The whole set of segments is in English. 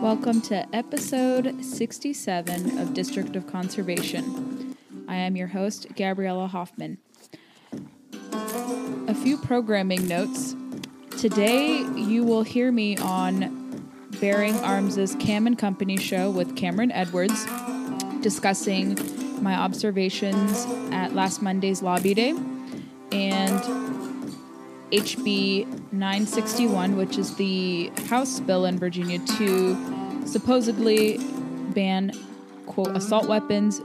Welcome to episode 67 of District of Conservation. I am your host, Gabriella Hoffman. A few programming notes. Today, you will hear me on Bearing Arms' Cam and Company show with Cameron Edwards, discussing my observations at last Monday's lobby day and HB 961, which is the House bill in Virginia to supposedly ban, quote, assault weapons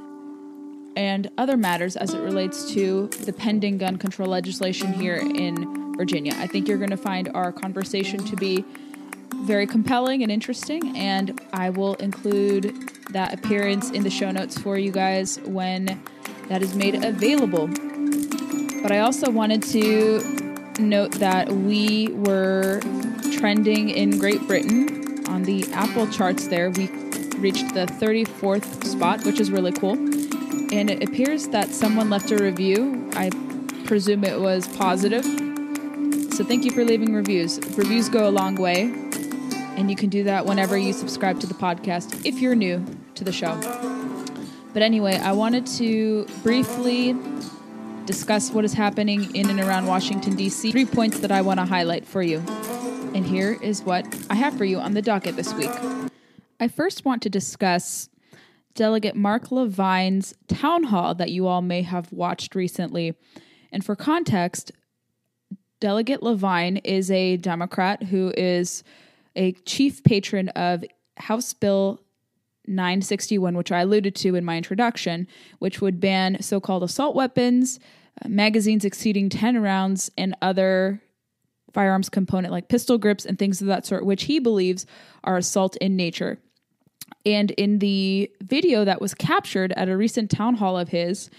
and other matters as it relates to the pending gun control legislation here in Virginia. I think you're going to find our conversation to be very compelling and interesting, and I will include that appearance in the show notes for you guys when that is made available. But I also wanted to note that we were trending in Great Britain on the Apple charts there. We reached the 34th spot, which is really cool. And it appears that someone left a review. I presume it was positive. So thank you for leaving reviews. Reviews go a long way. And you can do that whenever you subscribe to the podcast if you're new to the show. But anyway, I wanted to briefly discuss what is happening in and around Washington, D.C. Three points that I want to highlight for you. And here is what I have for you on the docket this week. I first want to discuss Delegate Mark Levine's town hall that you all may have watched recently. And for context, Delegate Levine is a Democrat who is a chief patron of House Bill 961, which I alluded to in my introduction, which would ban so called assault weapons, uh, magazines exceeding 10 rounds, and other firearms component like pistol grips and things of that sort, which he believes are assault in nature. And in the video that was captured at a recent town hall of his,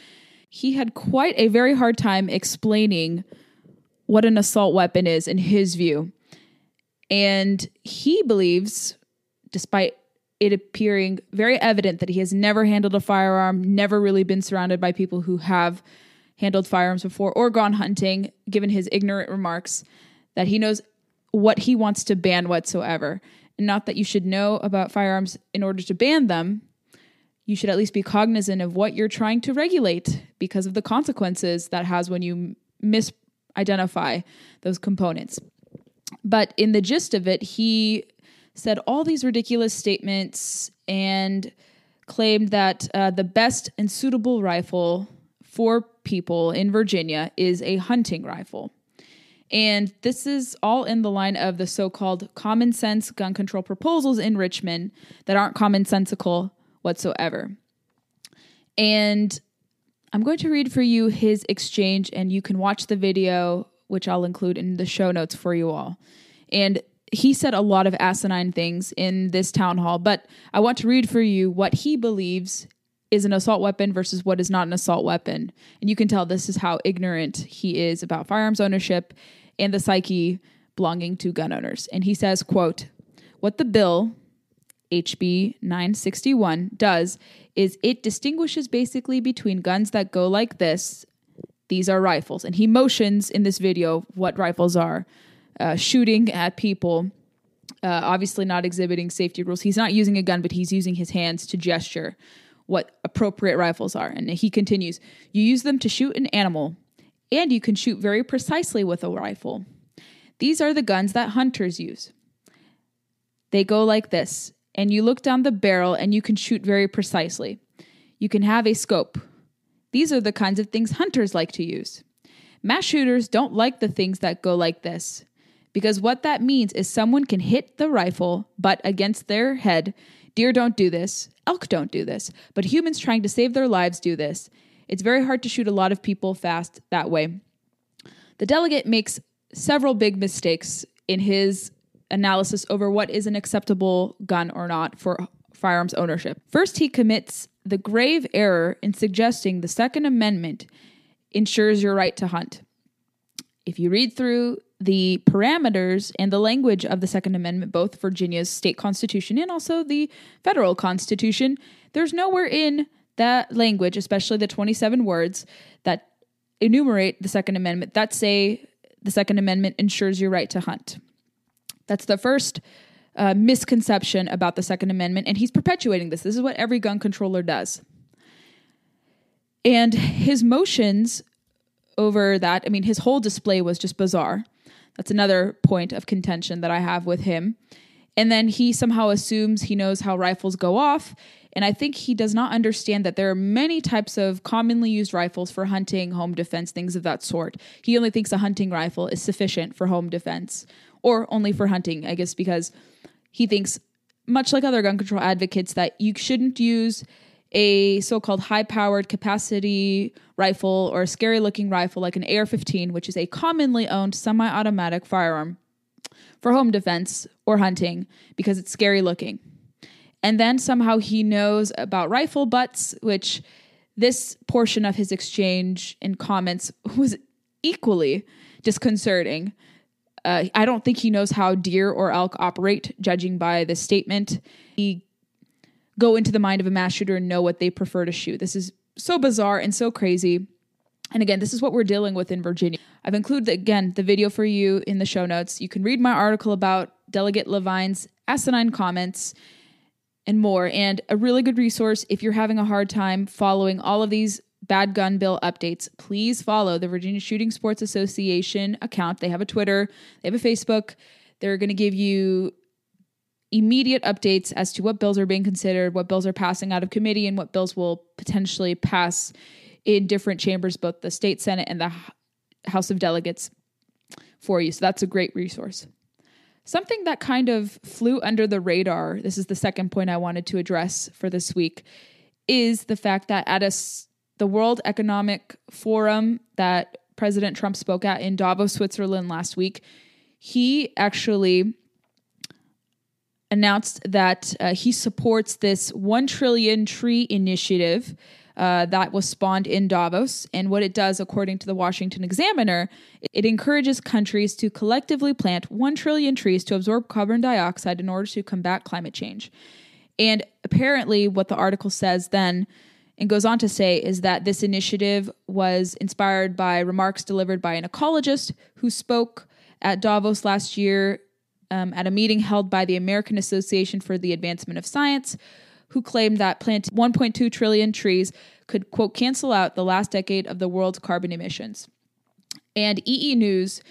he had quite a very hard time explaining what an assault weapon is in his view. And he believes, despite it appearing very evident that he has never handled a firearm, never really been surrounded by people who have handled firearms before or gone hunting, given his ignorant remarks, that he knows what he wants to ban whatsoever. And not that you should know about firearms in order to ban them. You should at least be cognizant of what you're trying to regulate because of the consequences that has when you misidentify those components. But in the gist of it, he said all these ridiculous statements and claimed that uh, the best and suitable rifle for people in Virginia is a hunting rifle. And this is all in the line of the so called common sense gun control proposals in Richmond that aren't commonsensical whatsoever. And I'm going to read for you his exchange, and you can watch the video, which I'll include in the show notes for you all. And he said a lot of asinine things in this town hall, but I want to read for you what he believes is an assault weapon versus what is not an assault weapon. And you can tell this is how ignorant he is about firearms ownership and the psyche belonging to gun owners. And he says, quote, what the bill HB 961 does is it distinguishes basically between guns that go like this. These are rifles. And he motions in this video what rifles are uh, shooting at people. Uh, obviously, not exhibiting safety rules. He's not using a gun, but he's using his hands to gesture what appropriate rifles are. And he continues You use them to shoot an animal, and you can shoot very precisely with a rifle. These are the guns that hunters use. They go like this, and you look down the barrel and you can shoot very precisely. You can have a scope. These are the kinds of things hunters like to use. Mass shooters don't like the things that go like this. Because what that means is someone can hit the rifle butt against their head. Deer don't do this, elk don't do this, but humans trying to save their lives do this. It's very hard to shoot a lot of people fast that way. The delegate makes several big mistakes in his analysis over what is an acceptable gun or not for firearms ownership. First, he commits the grave error in suggesting the Second Amendment ensures your right to hunt. If you read through the parameters and the language of the Second Amendment, both Virginia's state constitution and also the federal constitution, there's nowhere in that language, especially the 27 words that enumerate the Second Amendment, that say the Second Amendment ensures your right to hunt. That's the first uh, misconception about the Second Amendment, and he's perpetuating this. This is what every gun controller does. And his motions over that, I mean, his whole display was just bizarre. That's another point of contention that I have with him. And then he somehow assumes he knows how rifles go off. And I think he does not understand that there are many types of commonly used rifles for hunting, home defense, things of that sort. He only thinks a hunting rifle is sufficient for home defense or only for hunting, I guess, because he thinks, much like other gun control advocates, that you shouldn't use a so called high powered capacity rifle or a scary looking rifle like an AR 15, which is a commonly owned semi automatic firearm for home defense or hunting because it's scary looking. And then somehow he knows about rifle butts, which this portion of his exchange and comments was equally disconcerting. Uh, I don't think he knows how deer or elk operate, judging by the statement. He go into the mind of a mass shooter and know what they prefer to shoot. This is so bizarre and so crazy. And again, this is what we're dealing with in Virginia. I've included, again, the video for you in the show notes. You can read my article about Delegate Levine's asinine comments and more. And a really good resource if you're having a hard time following all of these bad gun bill updates, please follow the Virginia Shooting Sports Association account. They have a Twitter, they have a Facebook. They're going to give you immediate updates as to what bills are being considered, what bills are passing out of committee, and what bills will potentially pass in different chambers, both the state Senate and the House of Delegates, for you. So that's a great resource. Something that kind of flew under the radar, this is the second point I wanted to address for this week, is the fact that at a, the World Economic Forum that President Trump spoke at in Davos, Switzerland last week, he actually announced that uh, he supports this 1 trillion tree initiative uh, that was spawned in Davos. And what it does, according to the Washington Examiner, it encourages countries to collectively plant 1 trillion trees to absorb carbon dioxide in order to combat climate change. And apparently, what the article says then and goes on to say is that this initiative was inspired by remarks delivered by an ecologist who spoke at Davos last year um, at a meeting held by the American Association for the Advancement of Science, who claimed that planting 1.2 trillion trees could, quote, cancel out the last decade of the world's carbon emissions. And EE News,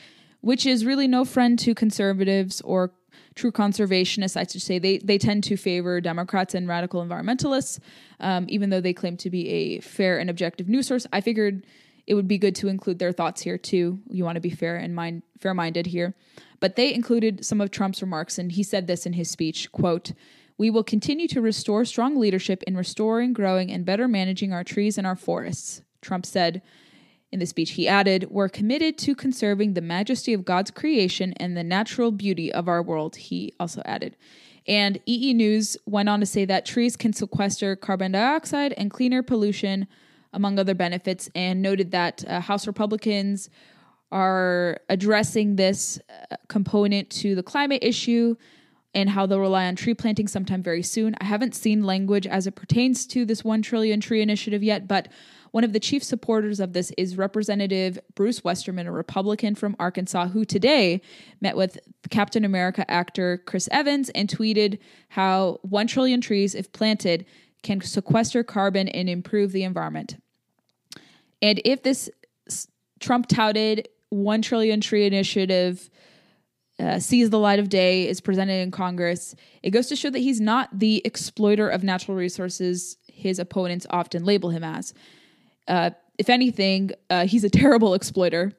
which is really no friend to conservatives or true conservationists, I should say, they, they tend to favor Democrats and radical environmentalists, um, even though they claim to be a fair and objective news source. I figured it would be good to include their thoughts here too. You want to be fair and mind fair minded here. But they included some of Trump's remarks, and he said this in his speech quote, we will continue to restore strong leadership in restoring, growing, and better managing our trees and our forests, Trump said in the speech. He added, We're committed to conserving the majesty of God's creation and the natural beauty of our world, he also added. And EE News went on to say that trees can sequester carbon dioxide and cleaner pollution, among other benefits, and noted that uh, House Republicans are addressing this uh, component to the climate issue and how they'll rely on tree planting sometime very soon. I haven't seen language as it pertains to this 1 trillion tree initiative yet, but one of the chief supporters of this is Representative Bruce Westerman, a Republican from Arkansas, who today met with Captain America actor Chris Evans and tweeted how 1 trillion trees, if planted, can sequester carbon and improve the environment. And if this Trump touted 1 trillion tree initiative uh, sees the light of day, is presented in Congress, it goes to show that he's not the exploiter of natural resources his opponents often label him as. Uh, if anything, uh, he's a terrible exploiter.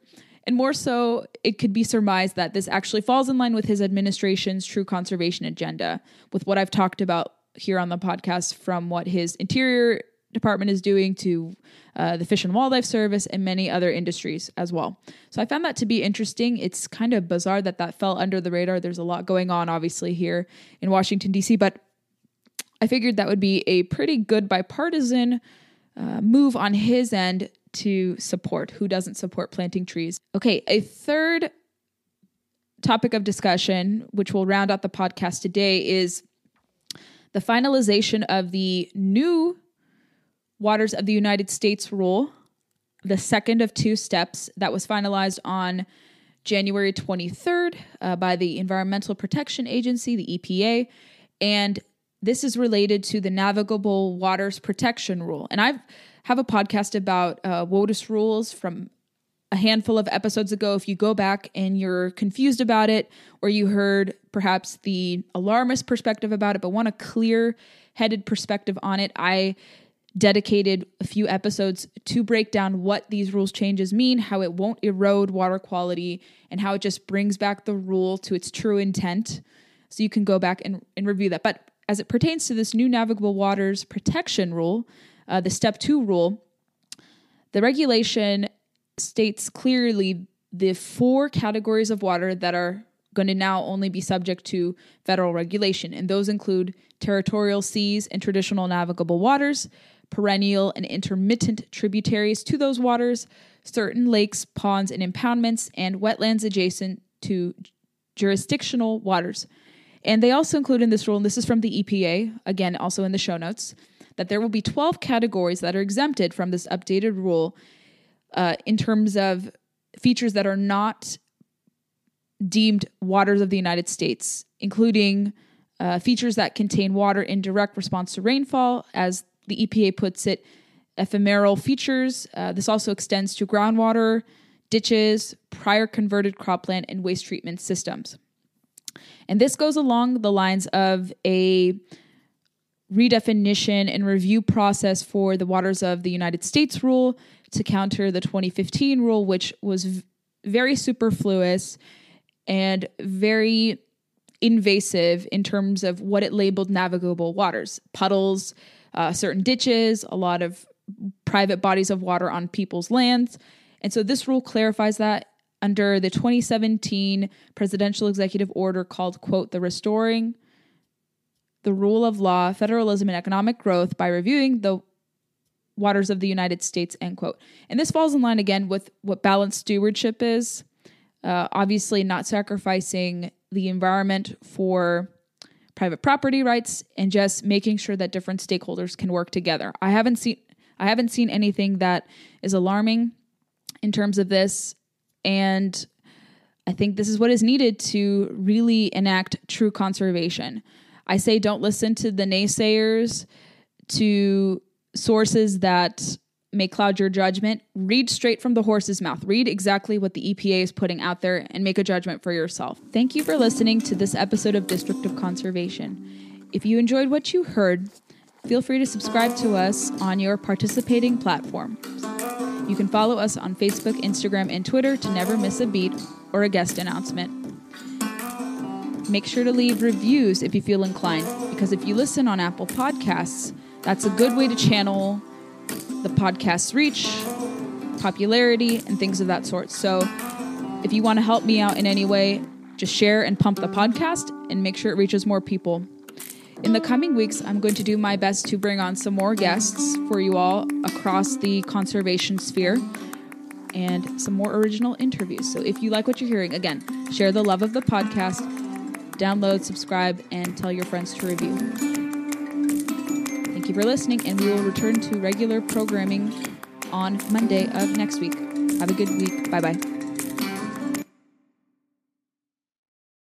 And more so, it could be surmised that this actually falls in line with his administration's true conservation agenda, with what I've talked about here on the podcast from what his interior department is doing to uh, the Fish and Wildlife Service and many other industries as well. So I found that to be interesting. It's kind of bizarre that that fell under the radar. There's a lot going on, obviously, here in Washington, D.C., but I figured that would be a pretty good bipartisan uh, move on his end to support. Who doesn't support planting trees? Okay, a third topic of discussion, which will round out the podcast today, is the finalization of the new Waters of the United States rule, the second of two steps that was finalized on January 23rd uh, by the Environmental Protection Agency, the EPA, and this is related to the Navigable Waters Protection Rule. And I have a podcast about uh, WOTUS rules from a handful of episodes ago. If you go back and you're confused about it, or you heard perhaps the alarmist perspective about it, but want a clear headed perspective on it, I dedicated a few episodes to break down what these rules changes mean, how it won't erode water quality, and how it just brings back the rule to its true intent. So you can go back and, and review that. But as it pertains to this new navigable waters protection rule, uh, the step two rule, the regulation states clearly the four categories of water that are going to now only be subject to federal regulation. And those include territorial seas and traditional navigable waters, perennial and intermittent tributaries to those waters, certain lakes, ponds, and impoundments, and wetlands adjacent to jurisdictional waters. And they also include in this rule, and this is from the EPA, again, also in the show notes, that there will be 12 categories that are exempted from this updated rule uh, in terms of features that are not deemed waters of the United States, including uh, features that contain water in direct response to rainfall, as the EPA puts it, ephemeral features. Uh, this also extends to groundwater, ditches, prior converted cropland, and waste treatment systems. And this goes along the lines of a redefinition and review process for the Waters of the United States rule to counter the 2015 rule, which was v- very superfluous and very invasive in terms of what it labeled navigable waters puddles, uh, certain ditches, a lot of private bodies of water on people's lands. And so this rule clarifies that under the 2017 presidential executive order called, quote, the Restoring the Rule of Law, Federalism, and Economic Growth by reviewing the waters of the United States, end quote. And this falls in line again with what balanced stewardship is. Uh, obviously, not sacrificing the environment for private property rights and just making sure that different stakeholders can work together. I haven't seen I haven't seen anything that is alarming in terms of this and I think this is what is needed to really enact true conservation. I say don't listen to the naysayers, to sources that may cloud your judgment. Read straight from the horse's mouth. Read exactly what the EPA is putting out there and make a judgment for yourself. Thank you for listening to this episode of District of Conservation. If you enjoyed what you heard, feel free to subscribe to us on your participating platform. You can follow us on Facebook, Instagram, and Twitter to never miss a beat or a guest announcement. Make sure to leave reviews if you feel inclined, because if you listen on Apple Podcasts, that's a good way to channel the podcast's reach, popularity, and things of that sort. So if you want to help me out in any way, just share and pump the podcast and make sure it reaches more people. In the coming weeks, I'm going to do my best to bring on some more guests for you all across the conservation sphere and some more original interviews. So if you like what you're hearing, again, share the love of the podcast, download, subscribe, and tell your friends to review. You for listening, and we will return to regular programming on Monday of next week. Have a good week. Bye bye.